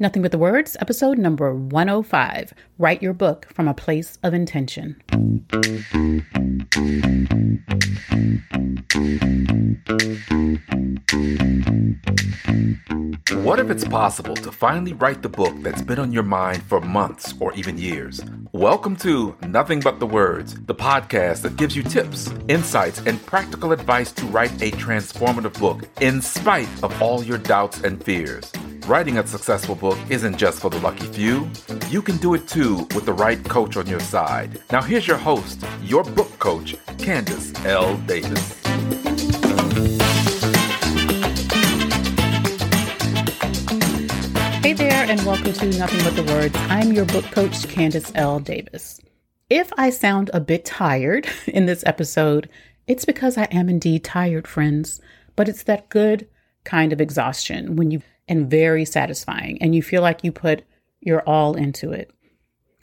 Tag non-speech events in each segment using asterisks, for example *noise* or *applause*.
Nothing But the Words, episode number 105 Write Your Book from a Place of Intention. What if it's possible to finally write the book that's been on your mind for months or even years? Welcome to Nothing But the Words, the podcast that gives you tips, insights, and practical advice to write a transformative book in spite of all your doubts and fears. Writing a successful book isn't just for the lucky few. You can do it too with the right coach on your side. Now, here's your host, your book coach, Candice L. Davis. Hey there, and welcome to Nothing But the Words. I'm your book coach, Candice L. Davis. If I sound a bit tired *laughs* in this episode, it's because I am indeed tired, friends, but it's that good kind of exhaustion when you and very satisfying. And you feel like you put your all into it.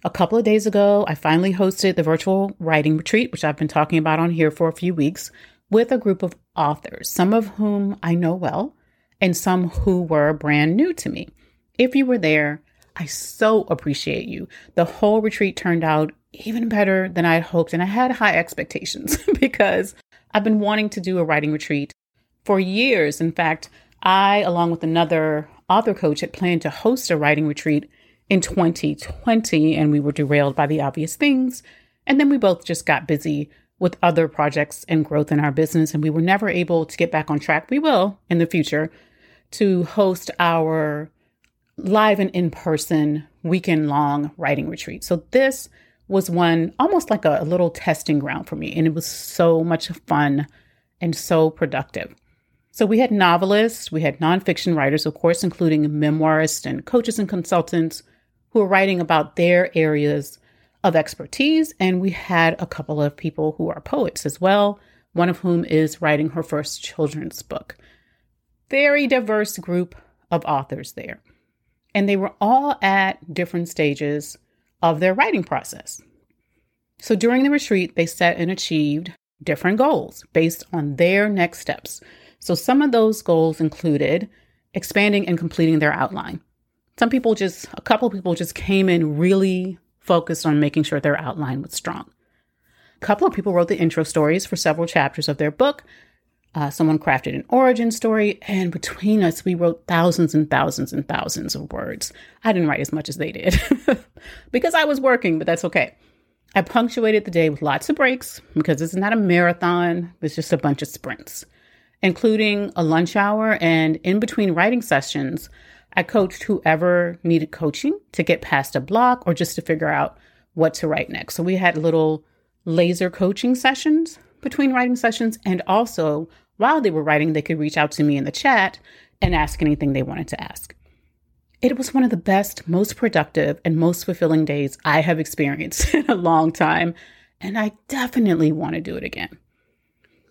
A couple of days ago, I finally hosted the virtual writing retreat, which I've been talking about on here for a few weeks, with a group of authors, some of whom I know well, and some who were brand new to me. If you were there, I so appreciate you. The whole retreat turned out even better than I had hoped, and I had high expectations *laughs* because I've been wanting to do a writing retreat for years. In fact, I, along with another author coach, had planned to host a writing retreat in 2020, and we were derailed by the obvious things. And then we both just got busy with other projects and growth in our business, and we were never able to get back on track. We will in the future to host our live and in person weekend long writing retreat. So this was one almost like a, a little testing ground for me, and it was so much fun and so productive. So we had novelists, we had nonfiction writers, of course, including memoirists and coaches and consultants who were writing about their areas of expertise. And we had a couple of people who are poets as well, one of whom is writing her first children's book. Very diverse group of authors there. And they were all at different stages of their writing process. So during the retreat, they set and achieved different goals based on their next steps. So some of those goals included expanding and completing their outline. Some people just, a couple of people just came in really focused on making sure their outline was strong. A couple of people wrote the intro stories for several chapters of their book. Uh, someone crafted an origin story, and between us, we wrote thousands and thousands and thousands of words. I didn't write as much as they did *laughs* because I was working, but that's okay. I punctuated the day with lots of breaks because this is not a marathon, it's just a bunch of sprints including a lunch hour. And in between writing sessions, I coached whoever needed coaching to get past a block or just to figure out what to write next. So we had little laser coaching sessions between writing sessions. And also, while they were writing, they could reach out to me in the chat and ask anything they wanted to ask. It was one of the best, most productive, and most fulfilling days I have experienced *laughs* in a long time. And I definitely want to do it again.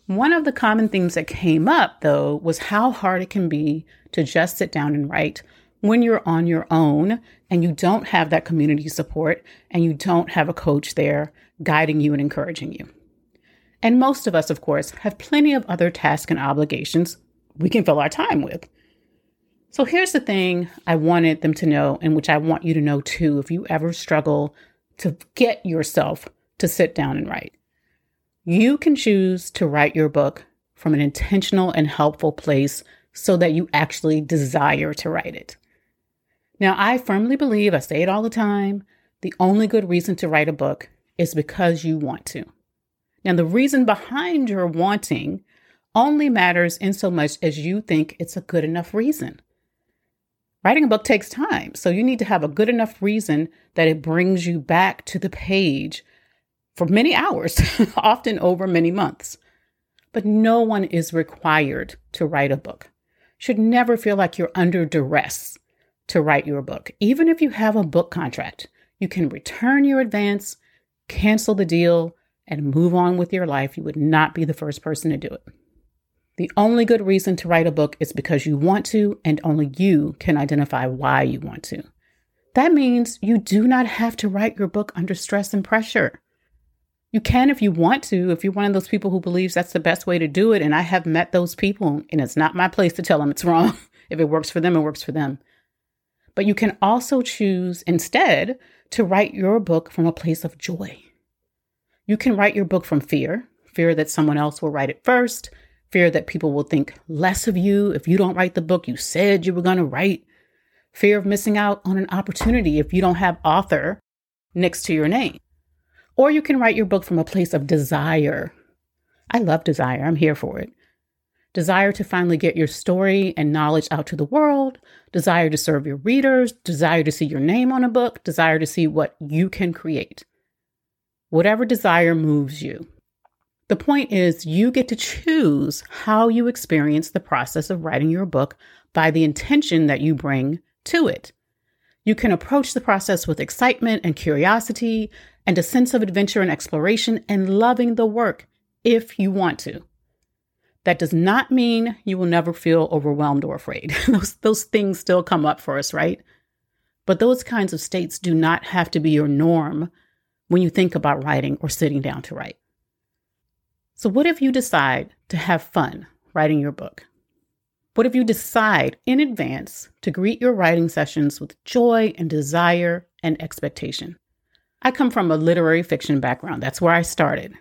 One of the common themes that came up, though, was how hard it can be to just sit down and write when you're on your own and you don't have that community support and you don't have a coach there guiding you and encouraging you. And most of us, of course, have plenty of other tasks and obligations we can fill our time with. So here's the thing I wanted them to know, and which I want you to know too, if you ever struggle to get yourself to sit down and write. You can choose to write your book from an intentional and helpful place so that you actually desire to write it. Now, I firmly believe, I say it all the time, the only good reason to write a book is because you want to. Now, the reason behind your wanting only matters in so much as you think it's a good enough reason. Writing a book takes time, so you need to have a good enough reason that it brings you back to the page for many hours, *laughs* often over many months. But no one is required to write a book. Should never feel like you're under duress to write your book. Even if you have a book contract, you can return your advance, cancel the deal, and move on with your life. You would not be the first person to do it. The only good reason to write a book is because you want to, and only you can identify why you want to. That means you do not have to write your book under stress and pressure. You can if you want to, if you're one of those people who believes that's the best way to do it. And I have met those people, and it's not my place to tell them it's wrong. *laughs* if it works for them, it works for them. But you can also choose instead to write your book from a place of joy. You can write your book from fear fear that someone else will write it first, fear that people will think less of you if you don't write the book you said you were going to write, fear of missing out on an opportunity if you don't have author next to your name. Or you can write your book from a place of desire. I love desire, I'm here for it. Desire to finally get your story and knowledge out to the world, desire to serve your readers, desire to see your name on a book, desire to see what you can create. Whatever desire moves you. The point is, you get to choose how you experience the process of writing your book by the intention that you bring to it. You can approach the process with excitement and curiosity and a sense of adventure and exploration and loving the work if you want to. That does not mean you will never feel overwhelmed or afraid. *laughs* those, those things still come up for us, right? But those kinds of states do not have to be your norm when you think about writing or sitting down to write. So, what if you decide to have fun writing your book? What if you decide in advance to greet your writing sessions with joy and desire and expectation? I come from a literary fiction background. That's where I started.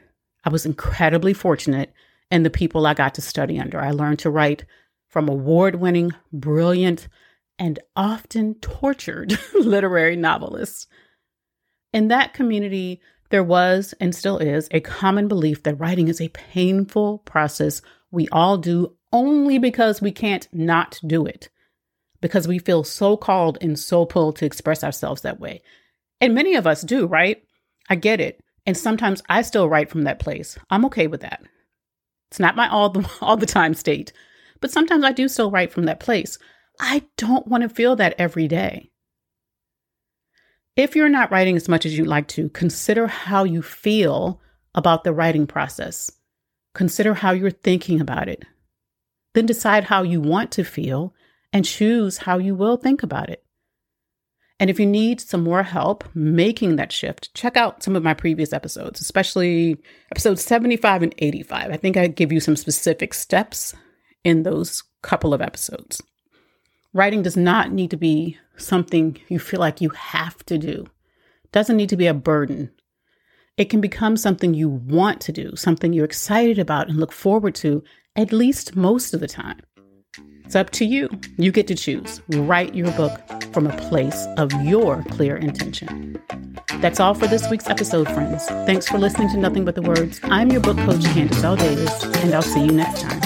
I was incredibly fortunate in the people I got to study under. I learned to write from award winning, brilliant, and often tortured *laughs* literary novelists. In that community, there was and still is a common belief that writing is a painful process we all do only because we can't not do it, because we feel so called and so pulled to express ourselves that way. And many of us do, right? I get it. And sometimes I still write from that place. I'm okay with that. It's not my all the *laughs* all the time state, but sometimes I do still write from that place. I don't want to feel that every day. If you're not writing as much as you'd like to, consider how you feel about the writing process. Consider how you're thinking about it. Then decide how you want to feel and choose how you will think about it. And if you need some more help making that shift, check out some of my previous episodes, especially episodes 75 and 85. I think I give you some specific steps in those couple of episodes. Writing does not need to be something you feel like you have to do. It doesn't need to be a burden. It can become something you want to do, something you're excited about and look forward to at least most of the time. It's up to you. You get to choose. Write your book from a place of your clear intention. That's all for this week's episode, friends. Thanks for listening to Nothing But the Words. I'm your book coach, Candice L. Davis, and I'll see you next time.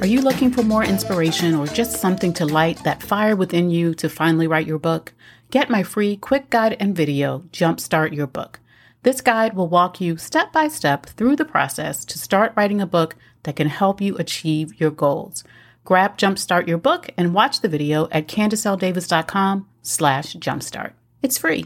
Are you looking for more inspiration or just something to light that fire within you to finally write your book? Get my free quick guide and video, Jumpstart Your Book. This guide will walk you step by step through the process to start writing a book that can help you achieve your goals. Grab Jumpstart Your Book and watch the video at CandiceLDavis.com slash jumpstart. It's free.